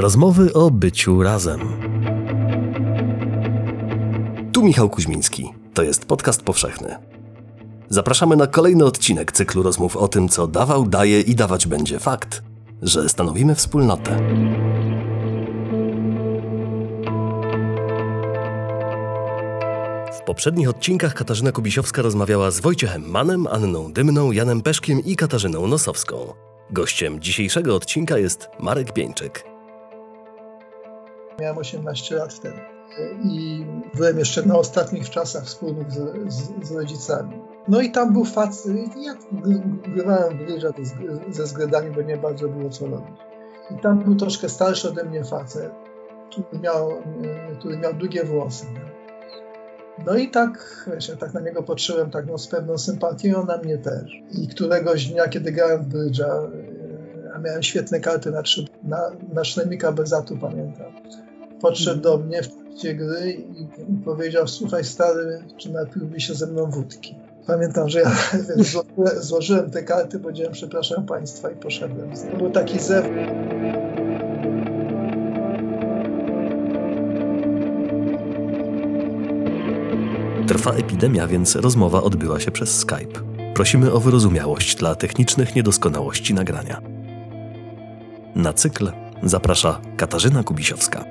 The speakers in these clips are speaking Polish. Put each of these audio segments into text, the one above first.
Rozmowy o byciu razem. Tu Michał Kuźmiński. To jest podcast powszechny. Zapraszamy na kolejny odcinek cyklu rozmów o tym, co dawał, daje i dawać będzie fakt, że stanowimy wspólnotę. W poprzednich odcinkach Katarzyna Kubisiowska rozmawiała z Wojciechem Manem, Anną Dymną, Janem Peszkiem i Katarzyną Nosowską. Gościem dzisiejszego odcinka jest Marek Bieńczyk. Miałem 18 lat wtedy i byłem jeszcze na ostatnich czasach wspólnych z, z, z rodzicami. No i tam był facet, ja grywałem w brydża ze zgredami, bo nie bardzo było co robić. I tam był troszkę starszy ode mnie facet, który miał, który miał długie włosy. No i tak, wiesz, ja tak na niego patrzyłem tak no, z pewną sympatią, na mnie też. I któregoś dnia, kiedy grałem w brydża, a miałem świetne karty na, trzy, na, na szlemika Bezatu, pamiętam, podszedł do mnie w trakcie gry i, powiedział, słuchaj stary, czy napiłby się ze mną wódki? Pamiętam, że ja złożyłem te karty, powiedziałem przepraszam państwa i poszedłem. To był taki zew. Trwa epidemia, więc rozmowa odbyła się przez Skype. Prosimy o wyrozumiałość dla technicznych niedoskonałości nagrania. Na cykl zaprasza Katarzyna Kubisiowska.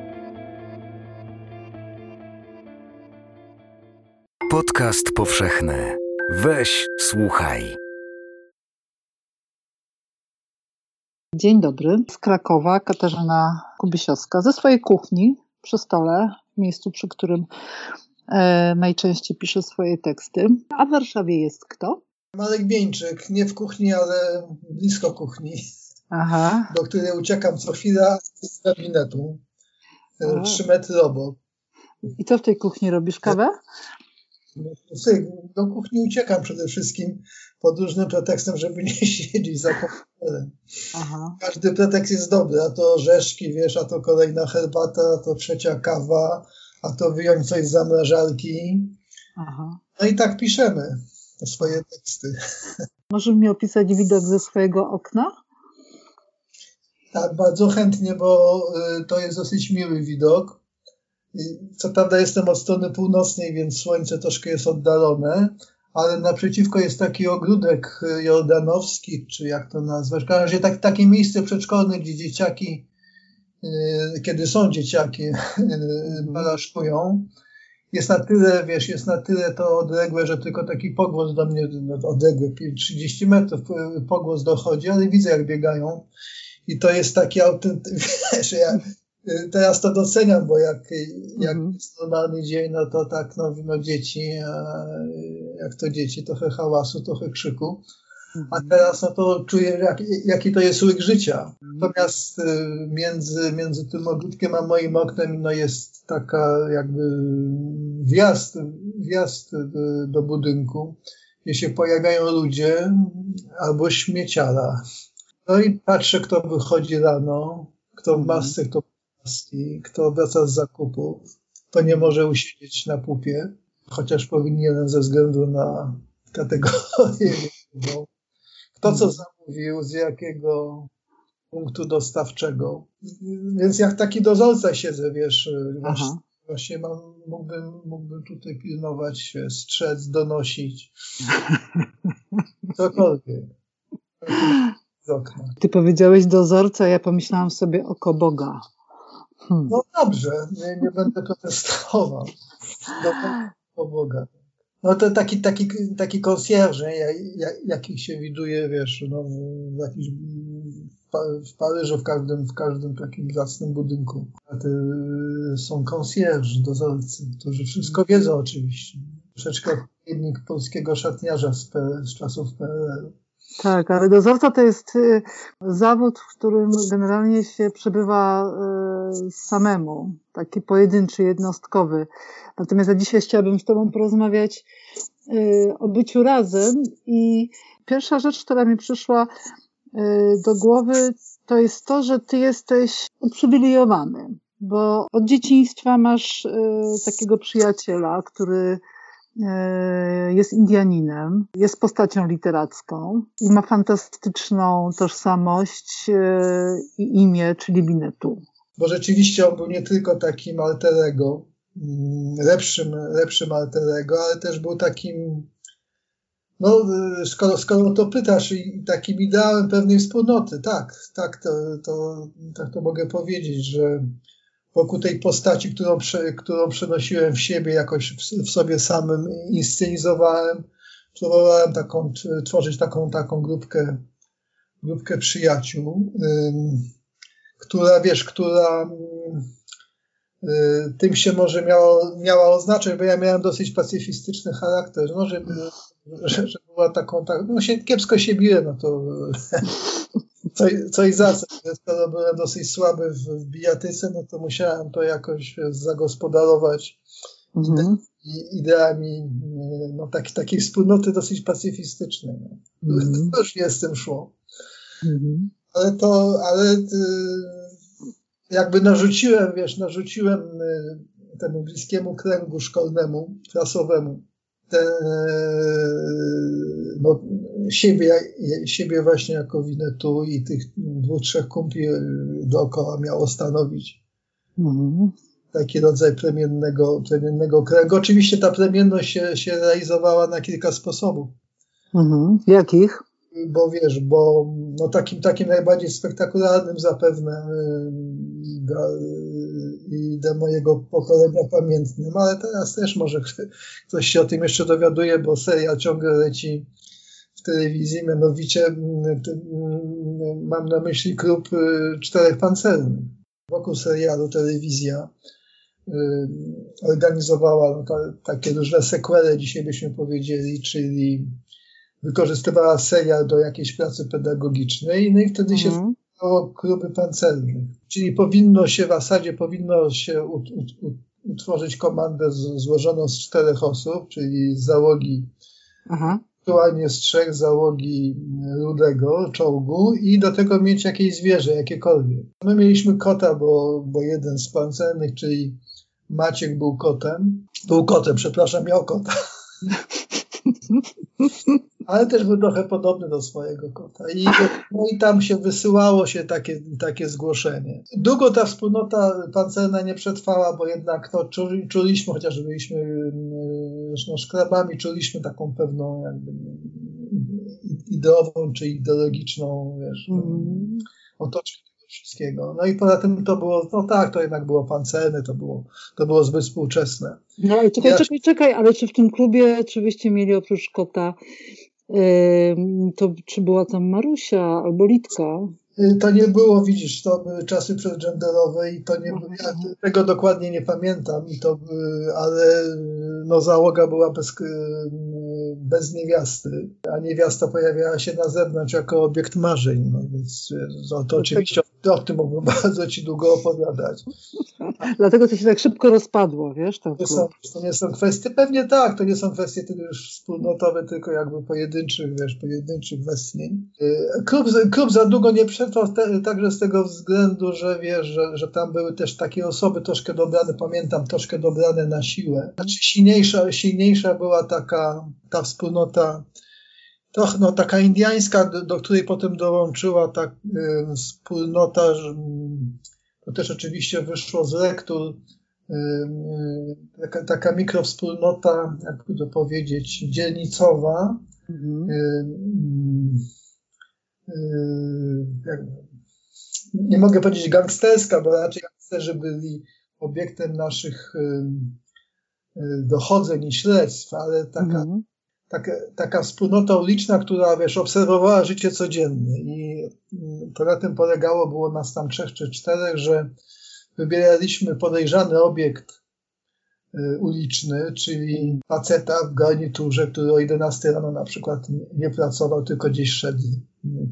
Podcast powszechny. Weź, słuchaj. Dzień dobry. Z Krakowa Katarzyna Kubisiowska ze swojej kuchni przy stole, w miejscu, przy którym e, najczęściej pisze swoje teksty. A w Warszawie jest kto? Marek Bieńczyk, nie w kuchni, ale blisko kuchni, Aha. do której uciekam co chwila z gabinetu. E, Trzy metry obok. I co w tej kuchni robisz? Kawę? Do kuchni uciekam przede wszystkim pod różnym pretekstem, żeby nie siedzieć za komputerem. Aha. Każdy pretekst jest dobry, a to orzeszki, wiesz, a to kolejna herbata, a to trzecia kawa, a to wyjąć coś z zamrażarki. Aha. No i tak piszemy swoje teksty. Możesz mi opisać widok ze swojego okna? Tak, bardzo chętnie, bo y, to jest dosyć miły widok. Co prawda jestem od strony północnej, więc słońce troszkę jest oddalone, ale naprzeciwko jest taki ogródek jordanowski, czy jak to nazwać. W każdym razie tak, takie miejsce przedszkolne, gdzie dzieciaki, yy, kiedy są dzieciaki, yy, balaszkują. Jest na tyle, wiesz, jest na tyle to odległe, że tylko taki pogłos do mnie, no, odległy 30 metrów pogłos dochodzi, ale widzę jak biegają. I to jest taki autentyczny, wiesz, ja, teraz to doceniam, bo jak, jak Mhm. jest normalny dzień, no to tak, no, no dzieci, a jak to dzieci, trochę hałasu, trochę krzyku. A teraz no to czuję, jak, jaki to jest łyk życia. Natomiast y, między, między tym ogródkiem a moim oknem no jest taka jakby wjazd, wjazd y, do budynku, gdzie się pojawiają ludzie albo śmieciara. No i patrzę, kto wychodzi rano, kto w masce, kto maski, kto wraca z zakupów, to nie może usiedzieć na pupie, chociaż powinienem ze względu na kategorię. Kto co zamówił, z jakiego punktu dostawczego. Więc jak taki dozorca siedzę, wiesz, Aha. właśnie mam, mógłbym, mógłbym tutaj pilnować, strzec, donosić. Cokolwiek. Z okna. Ty powiedziałeś dozorca, ja pomyślałam sobie oko Boga. Hmm. No dobrze, nie, nie będę protestował. Do do Boga. No to taki, taki, taki konsjerż, nie? Ja- ja- jakich się widuje, wiesz, no, w, jakiś, w Pa- w Paryżu, w każdym, w każdym takim zacnym budynku. Ty, są konsjerż, dozorcy, którzy wszystko wiedzą oczywiście. Troszeczkę odpowiednik polskiego szatniarza z, z czasów PRL. Tak, ale dozorca to jest y, zawód, w którym generalnie się przebywa y, samemu, taki pojedynczy, jednostkowy. Natomiast ja dzisiaj chciałabym z Tobą porozmawiać y, o byciu razem i pierwsza rzecz, która mi przyszła do głowy, to jest to, że Ty jesteś uprzywilejowany, bo od dzieciństwa masz takiego przyjaciela, który jest Indianinem, jest postacią literacką i ma fantastyczną tożsamość e, i imię, czyli Binetu. bo rzeczywiście on był nie tylko takim alterego, mm, lepszym, lepszym alterego, ale też był takim, no skoro, skoro to pytasz, takim ideałem pewnej wspólnoty, tak, tak to, to, tak to mogę powiedzieć, że wokół tej postaci, którą, którą przenosiłem w siebie, jakoś w, w sobie samym inscenizowałem, próbowałem taką, tworzyć taką, taką grupkę, grupkę przyjaciół, która, wiesz, która y, tym się może miało, miała oznaczać, bo ja miałem dosyć pacyfistyczny charakter, no, że, że, że była taką, tak, no się kiepsko się biłem, no to coś, coś za co, skoro byłem dosyć słaby w, w bijatyce, no to musiałem to jakoś zagospodarować mhm. ideami no, tak, takiej wspólnoty dosyć pacyfistycznej. No. Mhm. To już nie z tym szło. Mhm. Ale to, ale y, jakby narzuciłem, wiesz, narzuciłem y, temu bliskiemu kręgu szkolnemu, klasowemu, te, no, siebie, siebie właśnie jako Winetu i tych dwóch, trzech kumpli dookoła miało stanowić mhm. taki rodzaj plemiennego, plemiennego kręgu. Oczywiście ta plemienność się, się realizowała na kilka sposobów. Mhm. Jakich? bo wiesz, bo no takim, takim najbardziej spektakularnym zapewne i do mojego pokolenia pamiętnym, ale teraz też może ktoś się o tym jeszcze dowiaduje, bo seria ciągle leci telewizji, mianowicie mam na myśli klub y, czterech pancernych. Wokół serialu telewizja organizowała no, ta, takie różne sequele, dzisiaj byśmy powiedzieli, czyli wykorzystywała serial do jakiejś pracy pedagogicznej, no i wtedy mm. się mhm. stało kluby pancernych. Czyli powinno się w zasadzie powinno się ut, ut, utworzyć komandę z, złożoną z czterech osób, czyli z załogi Aha. Z trzech załogi rudego czołgu i do tego mieć jakieś zwierzę, jakiekolwiek. My mieliśmy kota, bo, bo jeden z pancernych, czyli Maciek był kotem, był kotem, przepraszam, miał kota. ale też był trochę podobny do swojego kota. I, no i tam się wysyłało się takie, takie zgłoszenie. Długo ta wspólnota pancerna nie przetrwała, bo jednak no, czuliśmy, chociaż byliśmy no, szkrabami, czuliśmy taką pewną jakby ideową czy ideologiczną wiesz, mm. otoczkę wszystkiego. No i poza tym to było, no tak, to jednak było pancerne, to było, to było zbyt współczesne. No i czekaj, ja... czekaj, czekaj, ale czy w tym klubie, czy wyście mieli oprócz kota to czy była tam Marusia albo Litka? Y, to nie było, widzisz, to były czasy przedgenderowe i to nie, ja tego dokładnie nie pamiętam, i to, ale no, załoga była bez, bez niewiasty, a niewiasta pojawiała się na zewnątrz jako obiekt marzeń, no więc to, to oczywiście o tym mógłbym bardzo ci długo opowiadać. Dlatego to się tak szybko rozpadło, wiesz? Ten to, są, to nie są kwestie, pewnie tak, to nie są kwestie tylko już wspólnotowe, tylko jakby pojedynczych, wiesz, pojedynczych westchnień. Y, klub, klub za długo nie przetrwał te, także z tego względu, że wiesz, że, że tam były też takie osoby troszkę dobrane, pamiętam, troszkę dobrane na siłę. Znaczy silniejsza, silniejsza była taka ta wspólnota to, no, taka indiańska, do, do, której potem dołączyła ta y, wspólnota, to też oczywiście wyszło z lektur, y, y, taka, taka mikrowspólnota, jakby to powiedzieć, dzielnicowa, mhm. Jak, nie mogę powiedzieć gangsterska, bo raczej gangsterzy byli obiektem naszych dochodzeń i śledztw, ale taka mhm. taka, taka wspólnota uliczna, która, wiesz, obserwowała życie codzienne i mm, to na tym polegało, było nas tam trzech czy czterech, że wybieraliśmy podejrzany obiekt uliczny, czyli faceta w garniturze, który o 11 rano na przykład nie pracował, tylko gdzieś szedł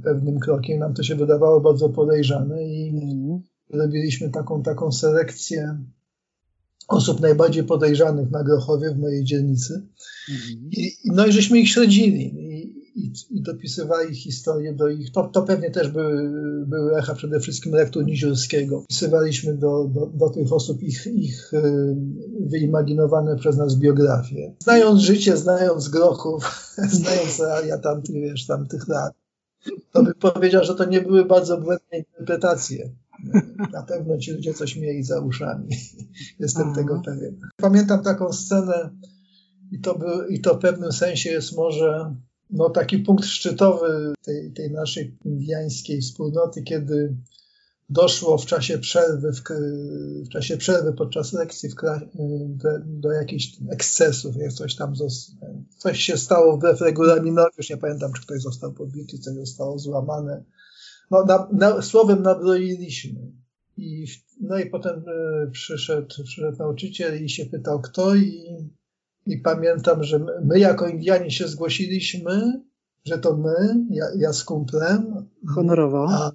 pewnym krokiem. Nam to się wydawało bardzo podejrzane i mm. robiliśmy taką, taką selekcję osób najbardziej podejrzanych na Grochowie w mojej dzielnicy. Mhm. I, no i żeśmy ich śledzili i, i, dopisywali historię do ich. To, to pewnie też były, były echa przede wszystkim lektur Niziurskiego. Pisywaliśmy do, do, do tych osób ich, ich wyimaginowane przez nas biografie. Znając życie, znając Grochów, znając realia tamtych, wiesz, tamtych lat, to bym powiedział, że to nie były bardzo błędne interpretacje. na pewno ci ludzie coś mieli za uszami. Jestem Aha. tego pewien. Pamiętam taką scenę i to, by, i to w pewnym sensie jest może no, taki punkt szczytowy tej, tej naszej indiańskiej wspólnoty, kiedy doszło w czasie przerwy, w, w czasie przerwy podczas lekcji w, do, do jakichś ekscesów, jak coś tam, coś się stało wbrew regulaminowi, już nie pamiętam, czy ktoś został pobity, coś zostało złamane. No, na, na, słowem nabroiliśmy. I, no i potem y, przyszedł, przyszedł nauczyciel i się pytał, kto i, i pamiętam, że my, jako Indianie się zgłosiliśmy, że to my, ja, ja z kumplem. Honorowo. A,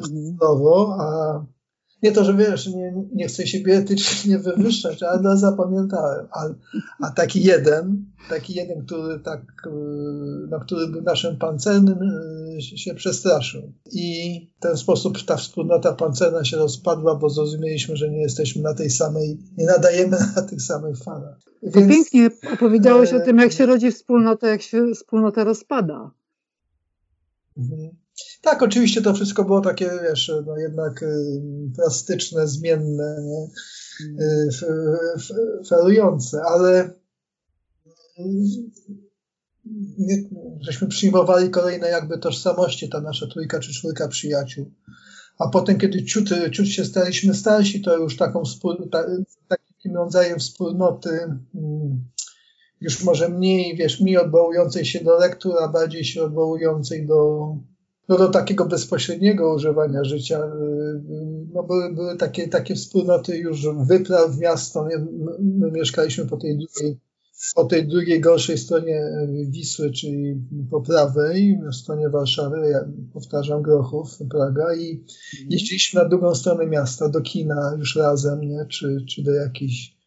honorowo, a nie to, że wiesz, nie, nie chcę siebie etycznie wywyższać, ale no, zapamiętałem. A, a taki jeden, taki jeden, który tak, y, no, który był naszym pancernym, y, się przestraszył. I w ten sposób ta wspólnota pancerna się rozpadła, bo zrozumieliśmy, że nie jesteśmy na tej samej, nie nadajemy na tych samych falach. Więc, pięknie opowiedziałeś e... o tym, jak się rodzi wspólnota, jak się wspólnota rozpada. Mhm. Tak, oczywiście to wszystko było takie, wiesz, no jednak y, plastyczne, zmienne, nie? Y, felujące, ale y, nie, żeśmy przyjmowali kolejne jakby tożsamości, ta nasza trójka czy czwórka przyjaciół. A potem, kiedy ciut, ciut się staliśmy starsi, to już taką ta, takim rodzajem wspólnoty, mm, już może mniej, wiesz, mniej odwołującej się do lektur, a bardziej się odwołującej do, no do takiego bezpośredniego używania życia. Y, y, no były, były takie, takie wspólnoty już wypraw w miasto. My, my mieszkaliśmy po tej drugiej, po tej drugiej gorszej stronie Wisły, czyli po prawej, w stronie Warszawy, ja powtarzam, Grochów, Praga i jeździliśmy na drugą stronę miasta, do kina już razem, nie? Czy, czy do jakichś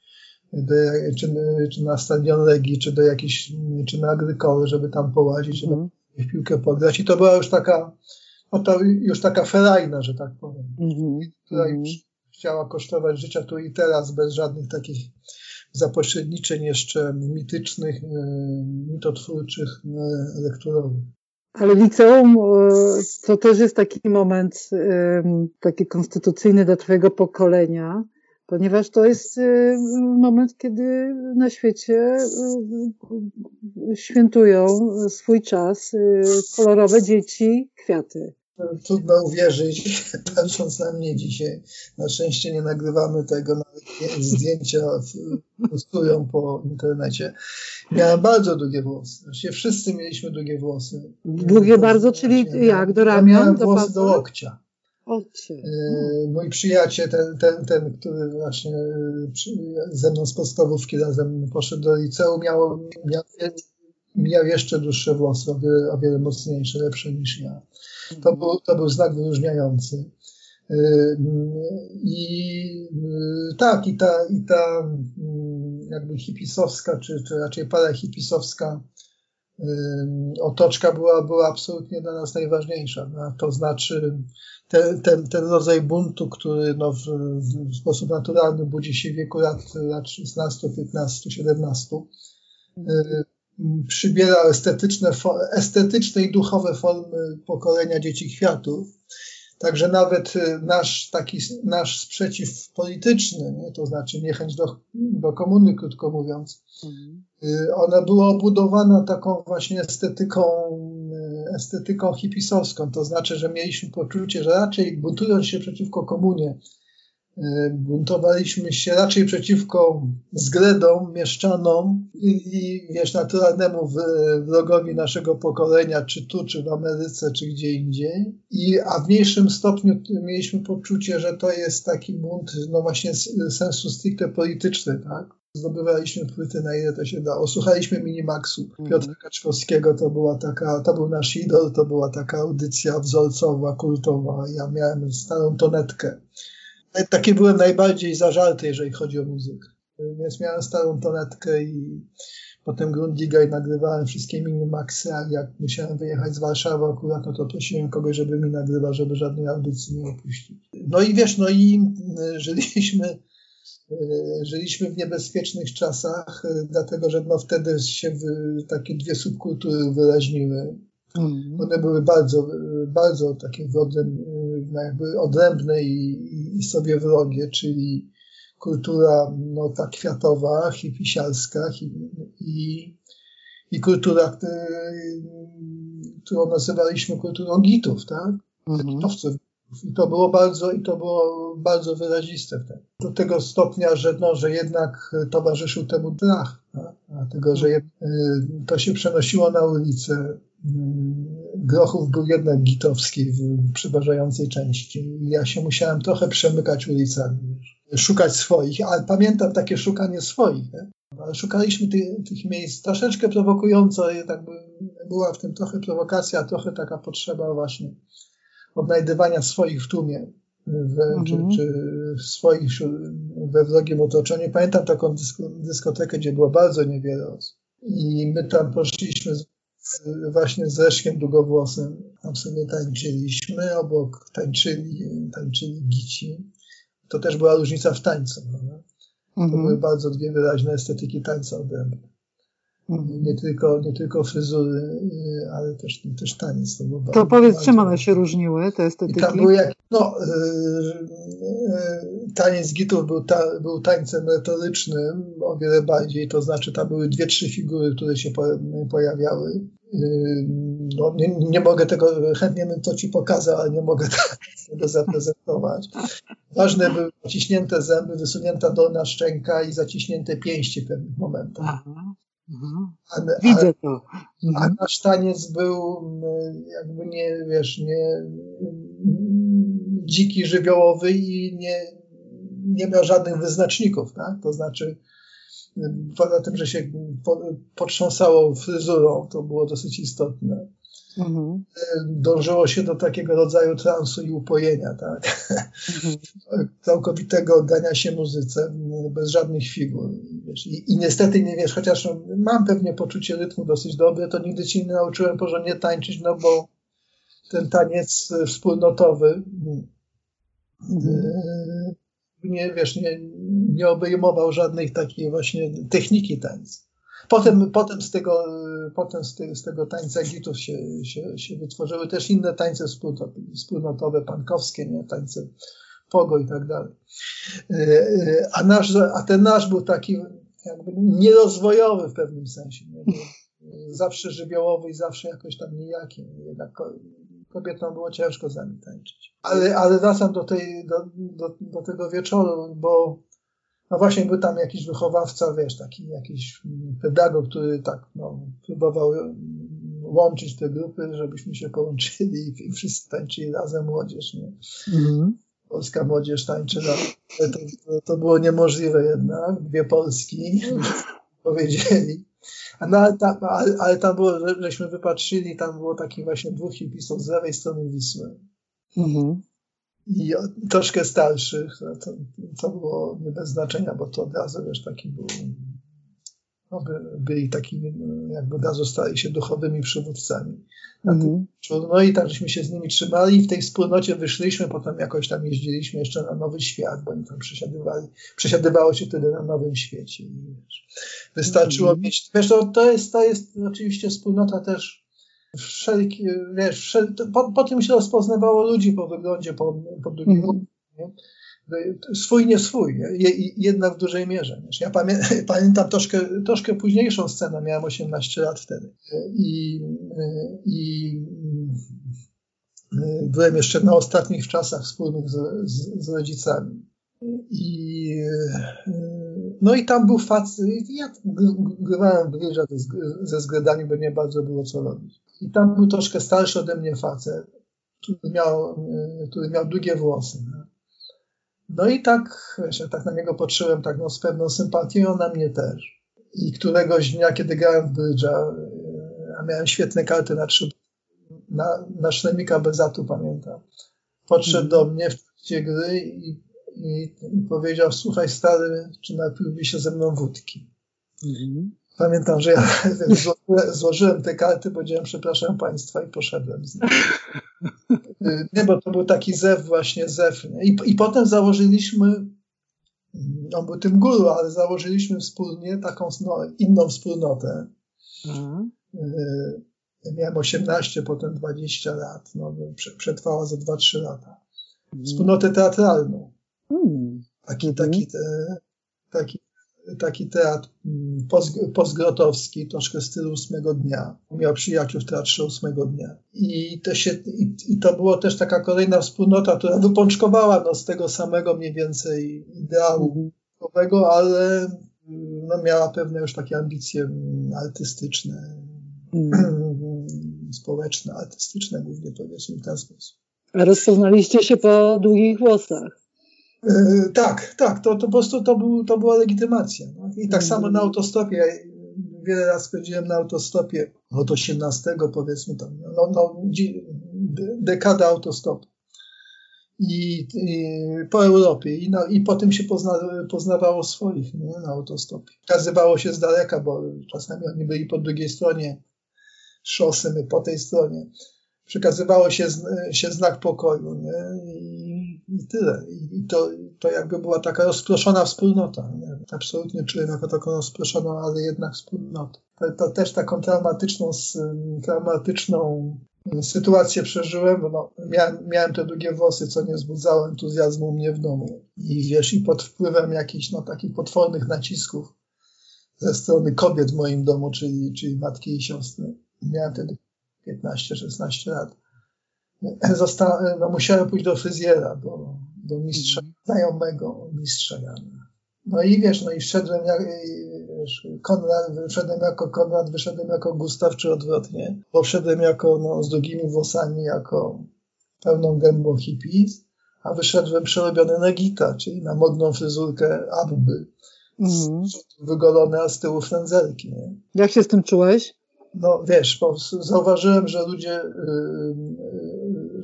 do, czy, czy na stadion Legii, czy do jakichś, czy na Agrykoły, żeby tam połazić, żeby mm w piłkę pograć. I to była już taka, no to już taka ferajna, że tak powiem, mm-hmm. która już chciała kosztować życia tu i teraz, bez żadnych takich zapośredniczeń jeszcze mitycznych, e, mitotwórczych, e, lekturowych. Ale liceum e, to też jest taki moment taki konstytucyjny dla Twojego pokolenia, ponieważ to jest y, moment, kiedy na świecie y, świętują swój czas y, kolorowe dzieci, kwiaty. Trudno uwierzyć, patrząc na mnie dzisiaj. Na szczęście nie nagrywamy tego, nawet zdjęcia postują po internecie. Miałem bardzo długie włosy. Właściwie wszyscy mieliśmy długie włosy. Długie bardzo, czyli jak? Do ramion? Ja miałem włosy do, do łokcia. Ocie. Mój przyjaciel, ten, ten, ten który właśnie ze mną z podstawówki razem poszedł do liceum, miał, miał, miał jeszcze dłuższe włosy, o wiele, o wiele mocniejsze, lepsze niż ja. To był, to był znak wyróżniający. I tak, i ta, i ta jakby hipisowska, czy, czy raczej parahipisowska otoczka była, była absolutnie dla nas najważniejsza. No, to znaczy ten, ten, rodzaj buntu, który no, w, w sposób naturalny budzi się w wieku lat, lat 16, 15, 17, przybiera estetyczne, estetyczne i duchowe formy pokolenia dzieci kwiatów. Także nawet y, nasz taki nasz sprzeciw polityczny, nie? to znaczy niechęć do, do komuny, krótko mówiąc, mhm. Y, ona była obudowana taką właśnie estetyką, y, estetyką hipisowską. To znaczy, że mieliśmy poczucie, że raczej buntując się przeciwko komunie, buntowaliśmy się raczej przeciwko zgredom, mieszczanom i, i wiesz, naturalnemu wrogowi naszego pokolenia, czy tu, czy w Ameryce, czy gdzie indziej. I, a w mniejszym stopniu mieliśmy poczucie, że to jest taki bunt, no właśnie sensu stricte polityczny, tak? Zdobywaliśmy płyty na ile to się dało. Słuchaliśmy Minimaxu mhm. Piotra Kaczkowskiego, to była taka, to był nasz idol, to była taka audycja wzorcowa, kultowa. Ja miałem starą tonetkę taki byłem najbardziej zażarty, jeżeli chodzi o muzykę. Więc miałem starą tonetkę i potem Grundiga i nagrywałem wszystkie minimaxy, a jak musiałem wyjechać z Warszawy akurat, no to prosiłem kogoś, żeby mi nagrywał, żeby żadnej audycji nie opuścić. No i wiesz, no i e, żyliśmy, e, żyliśmy w niebezpiecznych czasach, e, dlatego że no wtedy się takie dwie subkultury wyraźniły. Mm. One były bardzo, bardzo takie wodem, no jakby odrębne i, i sobie wrogie, czyli kultura no, ta kwiatowa, hipisiarska i, i, i kultura, którą nazywaliśmy kulturą gitów, tak? Mhm. I to było bardzo, i to było bardzo wyraziste wtedy. Do tego stopnia, że, no, że jednak towarzyszył temu drach, tak? dlatego że y, to się przenosiło na ulicę. Grochów był jednak gitowski w przeważającej części. Ja się musiałem trochę przemykać ulicami, szukać swoich, ale pamiętam takie szukanie swoich. Nie? Ale szukaliśmy tych, tych miejsc troszeczkę prowokująco, tak by była w tym trochę prowokacja, trochę taka potrzeba właśnie odnajdywania swoich w tłumie, w, mhm. czy, czy swoich we wrogim otoczeniu. Pamiętam taką dyskotekę, gdzie było bardzo niewiele osób. I my tam poszliśmy z, właśnie z Reszkiem Długowłosem. Tam sobie tańczyliśmy, obok tańczyli, tańczyli gici. To też była różnica w tańcu. No, To mhm. były bardzo dwie wyraźne estetyki tańca odrębne. Mhm. Nie tylko, nie tylko fryzury, y, ale też, też taniec. To, to powiedz, czym one się różniły, te estetyki? I tam były jak, no, y, y, taniec gitów był, ta, był tańcem retorycznym o wiele bardziej, to znaczy tam były dwie, trzy figury, które się po, pojawiały. No, nie, nie, mogę tego, chętnie bym to ci pokazał, ale nie mogę tego zaprezentować. Ważne były zaciśnięte zęby, wysunięta dolna szczęka i zaciśnięte pięści w pewnych momentach. Aha. Mhm. A, Widzę to. Mhm. A nasz taniec był mm, jakby nie, wiesz, nie mm, dziki, żywiołowy i nie, nie miał żadnych wyznaczników, tak? To znaczy poza tym, że się potrząsało fryzurą, to było dosyć istotne. Mhm. Dążyło się do takiego rodzaju transu i upojenia, tak? Mhm. Całkowitego oddania się muzyce bez żadnych figur. Wiesz, i, I, niestety nie wiesz, chociaż mam pewnie poczucie rytmu dosyć dobre, to nigdy ci nie nauczyłem porządnie tańczyć, no bo ten taniec wspólnotowy mhm. E, nie, wiesz, nie, nie obejmował żadnej takiej właśnie techniki tańca. Potem, potem, z, tego, potem z, te, z tego tańca gitów się, się, się wytworzyły też inne tańce wspólnotowe, pankowskie, nie? tańce pogo i tak dalej. A, nasz, a ten nasz był taki jakby nierozwojowy w pewnym sensie. Nie? Zawsze żywiołowy i zawsze jakoś tam nijaki. Jednak kobietom było ciężko z nami tańczyć. Ale, ale wracam do, tej, do, do, do tego wieczoru, bo no właśnie był tam jakiś wychowawca, wiesz, taki jakiś pedagog, który tak no, próbował łączyć te grupy, żebyśmy się połączyli i wszyscy tańczyli razem młodzież, nie? Mhm. Polska młodzież tańczy razem. To, to, to, było niemożliwe jednak, dwie Polski, powiedzieli. No, ale, tam, ale, ale tam było, żeśmy wypatrzyli, tam było takich właśnie dwóch hipisów z lewej strony Wisły. Mhm i troszkę starszych, to, to było nie bez znaczenia, bo to od razu wiesz, taki był, no, by, byli takimi, no, jakby od razu stali się duchowymi przywódcami. Mm. No i tak żeśmy się z nimi trzymali i w tej wspólnocie wyszliśmy, potem jakoś tam jeździliśmy jeszcze na Nowy Świat, bo oni tam przesiadywali, przesiadywało się wtedy na Nowym Świecie. I, wiesz, wystarczyło mm. mieć, wiesz, to, to, jest, to jest oczywiście wspólnota też wszelki, wiesz, wszel, po, po, tym się rozpoznawało ludzi po wyglądzie, po, po drugim mm. Swój, nie swój, jednak w dużej mierze. Ja pamię pamiętam troszkę, troszkę późniejszą scenę, miałem 18 lat wtedy. I, i byłem jeszcze na ostatnich czasach wspólnych z, z, z rodzicami. I, no i tam był facet, ja w grze ze zgredami, bo nie bardzo było co robić. I tam był troszkę starszy ode mnie facet, który miał, który miał długie włosy. No, no i tak, wiesz, ja tak na niego patrzyłem tak no, z pewną sympatią, na mnie też. I któregoś dnia, kiedy grałem w brydża, a miałem świetne karty na trzy, na, na szlemika bezatu, pamiętam, podszedł do mnie w trakcie gry i i, i powiedział, słuchaj stary, czy napiłby się ze mną wódki. Mhm. Pamiętam, że ja złożyłem te karty, powiedziałem przepraszam państwa i poszedłem z nim. Nie, bo to był taki zew właśnie, zew. I, I potem założyliśmy, on był tym guru, ale założyliśmy wspólnie taką no, inną wspólnotę. Mhm. Y, miałem 18, potem 20 lat. No, przetrwała za 2-3 lata. wspólnotę teatralną. Mm. Taki, Mhm. taki, e, taki, taki teatr mm, post, postgrotowski, troszkę stylu ósmego dnia. Miał przyjaciół w teatrze ósmego dnia. I to, się, i, I to było też taka kolejna wspólnota, która wypączkowała no, z tego samego mniej więcej ideału Mhm. ale mm, no, miała pewne już takie ambicje mm, artystyczne, Mm. społeczne, artystyczne głównie powiedzmy w ten sposób. A rozpoznaliście się po długich włosach. E, tak, tak, to, to po prostu to, był, to była legitymacja. No. I tak Mhm. samo na autostopie. Ja wiele razy spędziłem na autostopie od 18 powiedzmy tam, no, no, dekada autostopu. I, i po Europie i, na, i potem się pozna, poznawało swoich nie, na autostopie. Kazywało się z daleka, bo czasami oni byli po drugiej stronie szosy, my po tej stronie. Przekazywało się, się znak pokoju nie? I, i tyle. I, to, to jakby była taka rozproszona wspólnota. Nie? Absolutnie czułem jako taką rozproszoną, ale jednak wspólnotę. To, to też taką traumatyczną, traumatyczną sytuację przeżyłem, bo no, miałem, miałem te długie włosy, co nie wzbudzało entuzjazmu u mnie w domu. I wiesz, i pod wpływem jakichś no, takich potwornych nacisków ze strony kobiet w moim domu, czyli, czyli matki i siostry. Miałem wtedy 15-16 lat. Zosta- no, musiałem pójść do fryzjera, do, do mistrza, znajomego mistrza Jana. No i wiesz, no i wszedłem jak, wiesz, Konrad, wszedłem jako Konrad, wyszedłem jako Gustaw, czy odwrotnie, bo wszedłem jako, no, z długimi włosami, jako pełną gębą hippies, a wyszedłem przerobiony na gita, czyli na modną fryzurkę Abby, Mhm. wygolone, a z tyłu frędzelki, nie? Jak się z tym czułeś? No wiesz, po, zauważyłem, że ludzie, yy,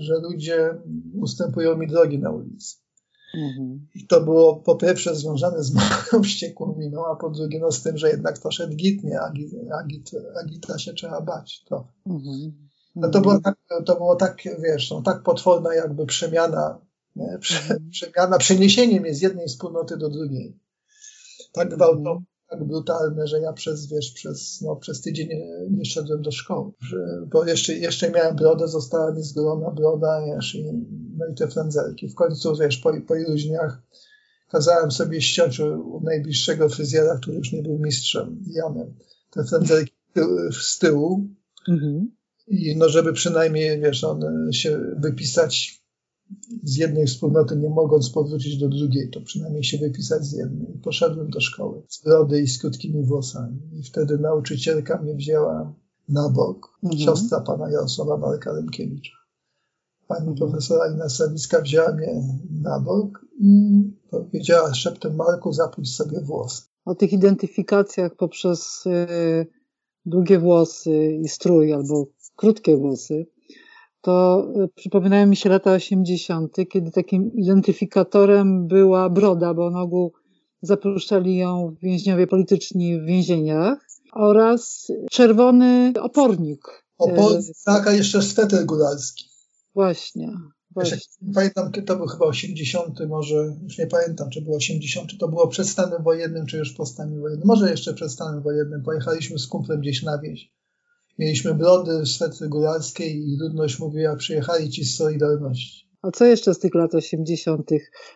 że ludzie ustępują mi drogi na ulicy. Mhm. I to było po pierwsze związane z moją wściekłą miną, a po drugie no, z tym, że jednak poszedł git, nie? A, git, a, git, a gita się trzeba bać. To, Mhm. no, to, było tak, to było tak, wiesz, no, tak potworna jakby przemiana, nie? Prze, Mhm. przemiana, przeniesienie mnie z jednej wspólnoty do drugiej. Tak gwałtowne, tak brutalne, że ja przez, wiesz, przez, no, przez tydzień nie, nie szedłem do szkoły. Że, bo jeszcze, jeszcze miałem brodę, została mi zgolona broda, wiesz, i, no i te frędzelki. W końcu, wiesz, po, po iluś dniach kazałem sobie ściąć u, najbliższego fryzjera, który już nie był mistrzem, Janem, te frędzelki z tyłu Mhm. i no, żeby przynajmniej, wiesz, on się wypisać z jednej wspólnoty, nie mogąc powrócić do drugiej, to przynajmniej się wypisać z jednej. Poszedłem do szkoły z brody i z krótkimi włosami. I wtedy nauczycielka mnie wzięła na bok, Mhm. siostra pana Jarosława Marka Lemkiewicza. Pani Mhm. profesora Inna Sawicka wzięła mnie na bok i powiedziała szeptem Marku, zapuść sobie włos. O tych identyfikacjach poprzez y, długie włosy i strój albo krótkie włosy, to y, przypominają mi się lata 80., kiedy takim identyfikatorem była broda, bo na ogół zapuszczali ją więźniowie polityczni w więzieniach oraz czerwony opornik. O, Y, tak, a jeszcze sweter góralski. Właśnie, właśnie. jak Pamiętam, to był chyba 80, może już nie pamiętam, czy było 80, czy to było przed stanem wojennym, czy już po stanie wojennym. Może jeszcze przed stanem wojennym. Pojechaliśmy z kumplem gdzieś na wieś. Mieliśmy brody, swetry góralskie i ludność mówiła, przyjechali ci z Solidarności. A co jeszcze z tych lat 80.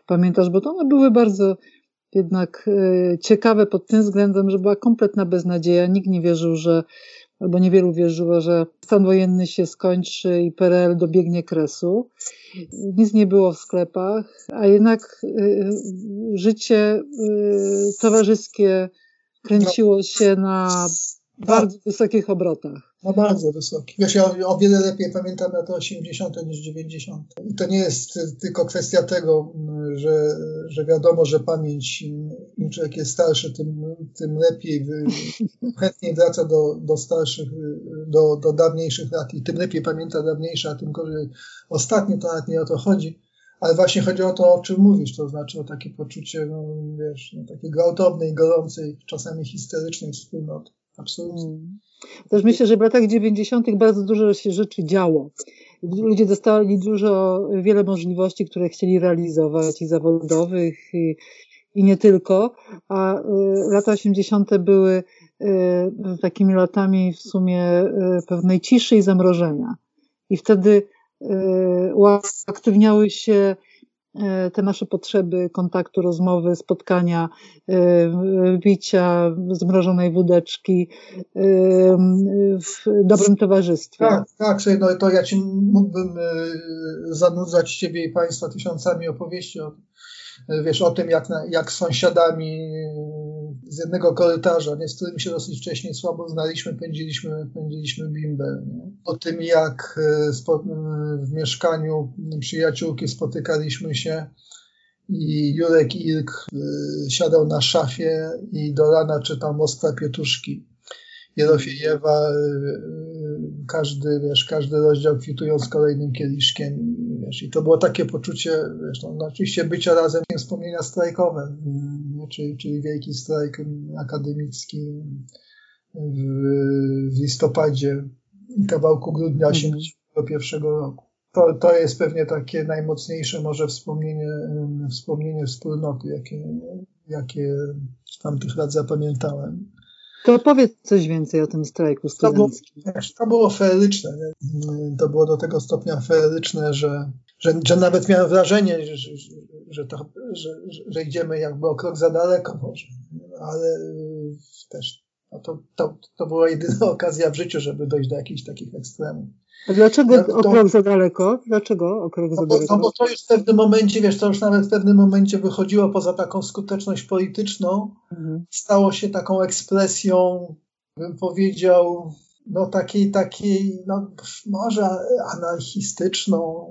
pamiętasz? Bo to one były bardzo jednak e, ciekawe pod tym względem, że była kompletna beznadzieja. Nikt nie wierzył, że, albo niewielu wierzyło, że stan wojenny się skończy i PRL dobiegnie kresu. Nic nie było w sklepach, a jednak e, życie e, towarzyskie kręciło się na bardzo wysokich obrotach. No bardzo wysoki. Wiesz, ja o, o wiele lepiej pamiętam lata 80. niż 90. I to nie jest tylko kwestia tego, że, że wiadomo, że pamięć, im człowiek jest starszy, tym, tym lepiej chętniej wraca do, do starszych, do, do dawniejszych lat i tym lepiej pamięta dawniejsze, a tym gorzej ostatnie, to nawet nie o to chodzi. Ale właśnie chodzi o to, o czym mówisz, to znaczy o takie poczucie, no, wiesz, no, takiej gwałtownej, gorącej, czasami histerycznej wspólnoty. Absolutnie. Mm. Też myślę, że w latach 90. bardzo dużo się rzeczy działo. Ludzie dostali dużo, wiele możliwości, które chcieli realizować i zawodowych i, i nie tylko, a y, lata 80. były y, takimi latami w sumie y, pewnej ciszy i zamrożenia. I wtedy y, uaktywniały się te nasze potrzeby kontaktu, rozmowy, spotkania, e, picia zmrożonej wódeczki e, w dobrym towarzystwie. Tak, tak, no to ja ci mógłbym zanudzać ciebie i państwa tysiącami opowieści o, wiesz, o tym, jak, jak sąsiadami z jednego korytarza, nie, z którym się dosyć wcześnie słabo znaliśmy, pędziliśmy, pędziliśmy bimbę. Nie? O tym, jak e, spo, w mieszkaniu przyjaciółki spotykaliśmy się i Jurek Ilk y, siadał na szafie i do rana czytał Moskwa Pietuszki. Jerofiejewa, każdy, wiesz, każdy rozdział kwitując kolejnym kieliszkiem. Wiesz, I to było takie poczucie, wiesz, no, no oczywiście bycia razem, wspomnienia strajkowe, czyli, czyli wielki strajk akademicki w, w listopadzie, kawałku grudnia 1981 mhm. roku. To, to jest pewnie takie najmocniejsze może wspomnienie, wspomnienie wspólnoty, jakie, jakie z tamtych lat zapamiętałem. To powiedz coś więcej o tym strajku studenckim. To było, to było feeryczne. To było do tego stopnia feeryczne, że, że, że nawet miałem wrażenie, że, że, to, że, że idziemy jakby o krok za daleko może. Ale też no to, to, to była jedyna okazja w życiu, żeby dojść do jakichś takich ekstremów. A dlaczego to, o krok za daleko? Dlaczego o krok za no bo, daleko? No bo to już w pewnym momencie, wiesz, to już nawet w pewnym momencie wychodziło poza taką skuteczność polityczną, mhm. stało się taką ekspresją, bym powiedział, no takiej, takiej, no może anarchistyczną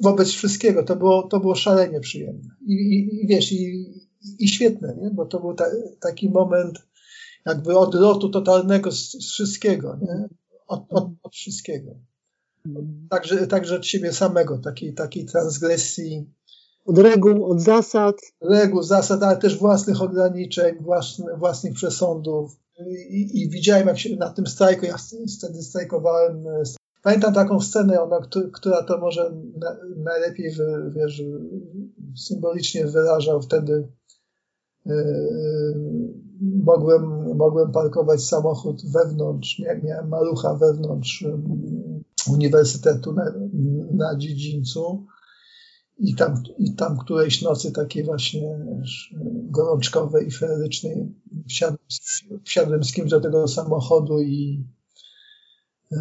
wobec wszystkiego. To było, to było szalenie przyjemne. I, i, i wiesz, i, i świetne, nie? bo to był ta, taki moment jakby odlotu totalnego z, z wszystkiego, nie? Od, od, od wszystkiego. Także, także od siebie samego, takiej, takiej transgresji. Od reguł, od zasad. Reguł, zasad, ale też własnych ograniczeń, własnych, własnych przesądów. I, I, widziałem, jak się na tym strajku, ja wtedy strajkowałem. Pamiętam taką scenę, ona, która to może na, najlepiej wiesz, symbolicznie wyrażał wtedy. Yy, mogłem, mogłem parkować samochód wewnątrz, miałem malucha wewnątrz uniwersytetu na, na dziedzińcu. I tam, i tam którejś nocy takiej właśnie gorączkowej i feerycznej wsiadłem, wsiadłem z kimś do tego samochodu i yy,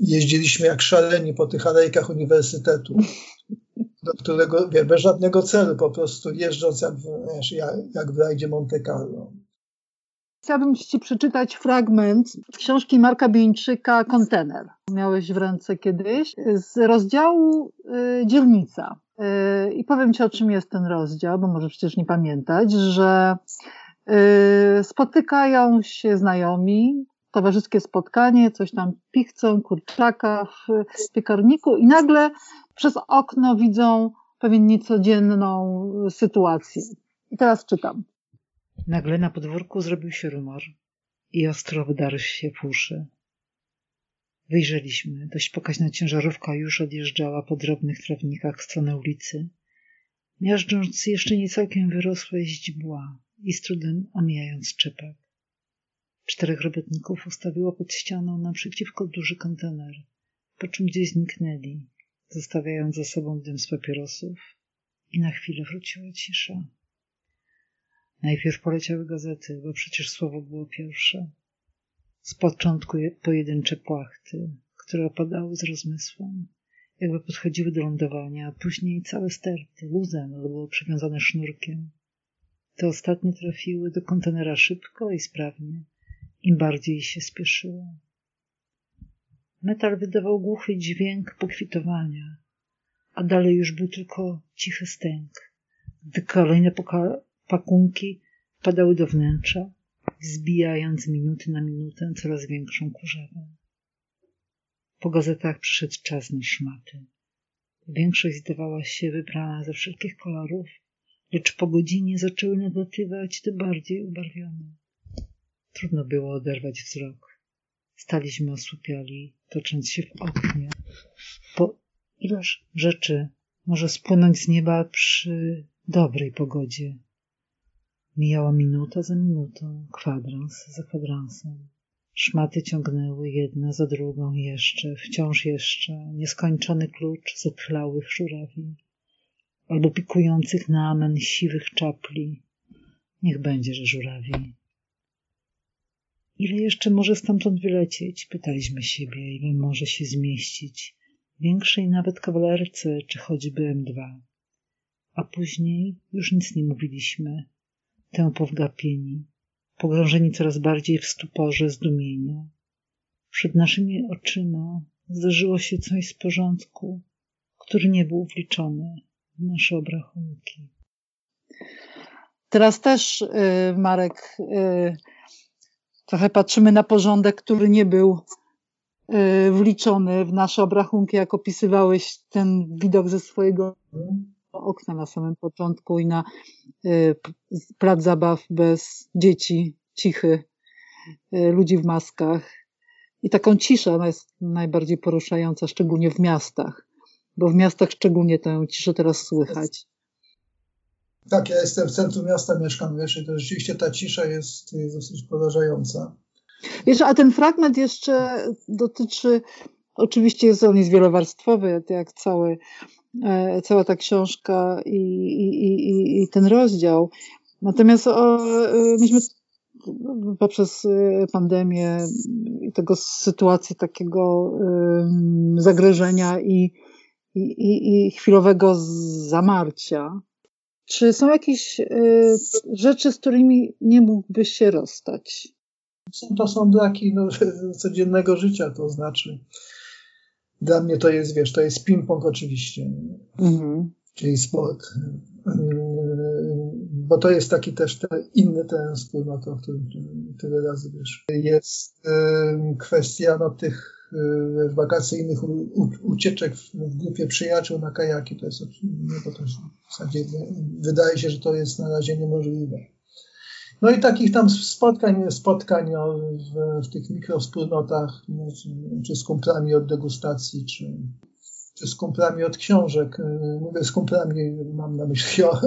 jeździliśmy jak szaleni po tych alejkach uniwersytetu, do którego wie, bez żadnego celu, po prostu jeżdżąc jak wiesz, jak, jak w rajdzie Monte Carlo. Chciałabym Ci przeczytać fragment książki Marka Bieńczyka Kontener. Miałeś w ręce kiedyś, z rozdziału y, Dzielnica. Y, I powiem Ci, o czym jest ten rozdział, bo może przecież nie pamiętać, że y, spotykają się znajomi, towarzyskie spotkanie, coś tam pichcą, kurczaka w piekarniku i nagle przez okno widzą pewien niecodzienną sytuację. I teraz czytam. Nagle na podwórku zrobił się rumor i ostro wydarł się w uszy. Wyjrzeliśmy. Dość pokaźna ciężarówka już odjeżdżała po drobnych trawnikach w stronę ulicy, miażdżąc jeszcze nie całkiem wyrosłe źdźbła i z trudem omijając czepek. Czterech robotników ustawiło pod ścianą naprzeciwko duży kontener, po czym gdzieś zniknęli, zostawiając za sobą dym z papierosów i na chwilę wróciła cisza. Najpierw poleciały gazety, bo przecież słowo było pierwsze. Z początku pojedyncze płachty, które opadały z rozmysłem, jakby podchodziły do lądowania, a później całe sterty, luzem albo przywiązane sznurkiem. Te ostatnie trafiły do kontenera szybko i sprawnie, im bardziej się spieszyło. Metal wydawał głuchy dźwięk pokwitowania, a dalej już był tylko cichy stęk, gdy kolejne pakunki wpadały do wnętrza, zbijając minuty na minutę coraz większą kurzawę. Po gazetach przyszedł czas na szmaty. Większość zdawała się wybrana ze wszelkich kolorów, lecz po godzinie zaczęły nadatywać te bardziej ubarwione. Trudno było oderwać wzrok. Staliśmy osłupiali, tocząc się w oknie. Po ileż rzeczy może spłynąć z nieba przy dobrej pogodzie. Mijała minuta za minutą, kwadrans za kwadransem. Szmaty ciągnęły jedna za drugą jeszcze, wciąż jeszcze, nieskończony klucz zetchlałych żurawi. albo pikujących na amen siwych czapli. Niech będzie, że żurawi. Ile jeszcze może stamtąd wylecieć? Pytaliśmy siebie, ile może się zmieścić. Większej nawet kawalerce, czy choćby M2. A później już nic nie mówiliśmy. Tę powgapieni, pogrążeni coraz bardziej w stuporze zdumienia. Przed naszymi oczyma zdarzyło się coś z porządku, który nie był wliczony w nasze obrachunki. Teraz też, y, Marek, y, trochę patrzymy na porządek, który nie był y, wliczony w nasze obrachunki, jak opisywałeś ten widok ze swojego okna na samym początku i na plac zabaw bez dzieci, cichy, ludzi w maskach. I taką ciszę, ona jest najbardziej poruszająca, szczególnie w miastach, bo w miastach szczególnie tę ciszę teraz słychać. Tak, ja jestem w centrum miasta, mieszkam, wiesz, i to rzeczywiście ta cisza jest, jest dosyć porażająca. Wiesz, a ten fragment jeszcze dotyczy, oczywiście jest on jest wielowarstwowy, jak cały, e, cała ta książka i, i, i, i ten rozdział. Natomiast o, e, myśmy poprzez e, pandemię i tego sytuacji takiego zagrożenia i, i, i chwilowego zamarcia, czy są jakieś y, rzeczy, z którymi nie mógłbyś się rozstać? To są braki no, codziennego życia, to znaczy dla mnie to jest, wiesz, to jest ping-pong oczywiście, mhm. czyli sport. Bo to jest taki też te, inny ten wspólnota, o którym tyle razy wiesz. Jest y, kwestia no, tych wakacyjnych ucieczek w grupie przyjaciół na kajaki. To jest, też w zasadzie wydaje się, że to jest na razie niemożliwe. No i takich tam spotkań, spotkań w, w tych mikrowspólnotach, czy, z kumplami od degustacji, czy, czy z kumplami od książek. Y, mówię z kumplami, mam na myśli o,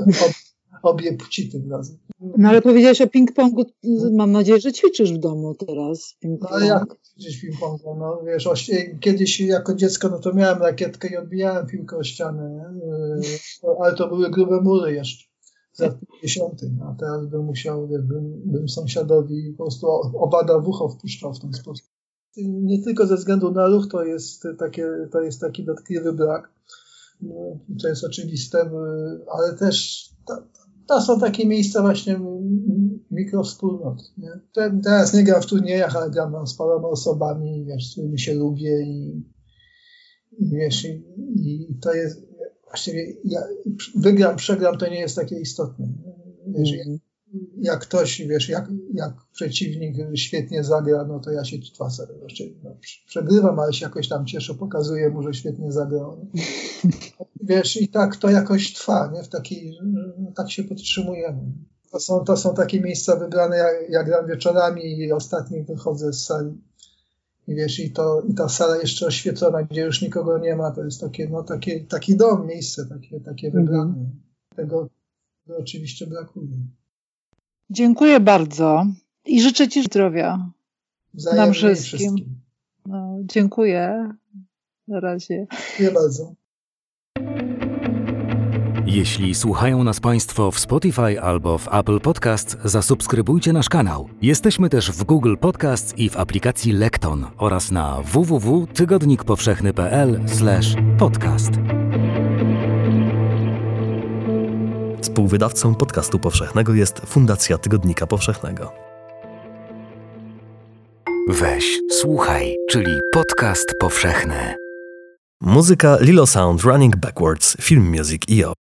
obie płci tym razem. No ale powiedziałeś o ping-pongu, mam nadzieję, że ćwiczysz w domu teraz. No ale jak ćwiczyć ping-pongu? No wiesz, kiedyś jako dziecko no to miałem rakietkę i odbijałem piłkę o ścianę, nie? ale to były grube mury jeszcze z lat 50. A teraz bym musiał, wiesz, bym, bym sąsiadowi po prostu obada w ucho wpuszczał w ten sposób. Nie tylko ze względu na ruch to jest, takie, to jest taki dotkliwy brak, no, to jest oczywiste, ale też to, to są takie miejsca właśnie mikrowspólnot. Nie? Teraz nie gram w turniejach, ale gram z paroma osobami, wiesz, z którymi się lubię i, i wiesz, i, i, to jest właściwie ja wygram, przegram, to nie jest takie istotne. Wiesz, mm jak ktoś, wiesz, jak, jak przeciwnik świetnie zagra, no to ja się twasę. Znaczy, no, przegrywam, ale się jakoś tam cieszę, pokazuję mu, że świetnie zagrał. Wiesz, i tak to jakoś trwa, nie? W takiej, tak się podtrzymujemy. To są, to są takie miejsca wybrane, jak, jak gram wieczorami i ostatni wychodzę z sali. I wiesz, i, to, i ta sala jeszcze oświetlona, gdzie już nikogo nie ma, to jest takie, no, takie, taki dom, miejsce takie, takie wybrane. Mhm. Tego, tego oczywiście brakuje. Dziękuję bardzo i życzę Ci zdrowia. Wzajemnie nam wszystkim. No, dziękuję. Na razie. Dziękuję bardzo. Jeśli słuchają nas Państwo w Spotify albo w Apple Podcast, zasubskrybujcie nasz kanał. Jesteśmy też w Google Podcast i w aplikacji Lekton oraz na www.tygodnikpowszechny.pl/podcast. Współwydawcą podcastu powszechnego jest Fundacja Tygodnika Powszechnego. Weź, słuchaj, czyli podcast powszechny. Muzyka Lilo Sound Running Backwards, Film Music IO.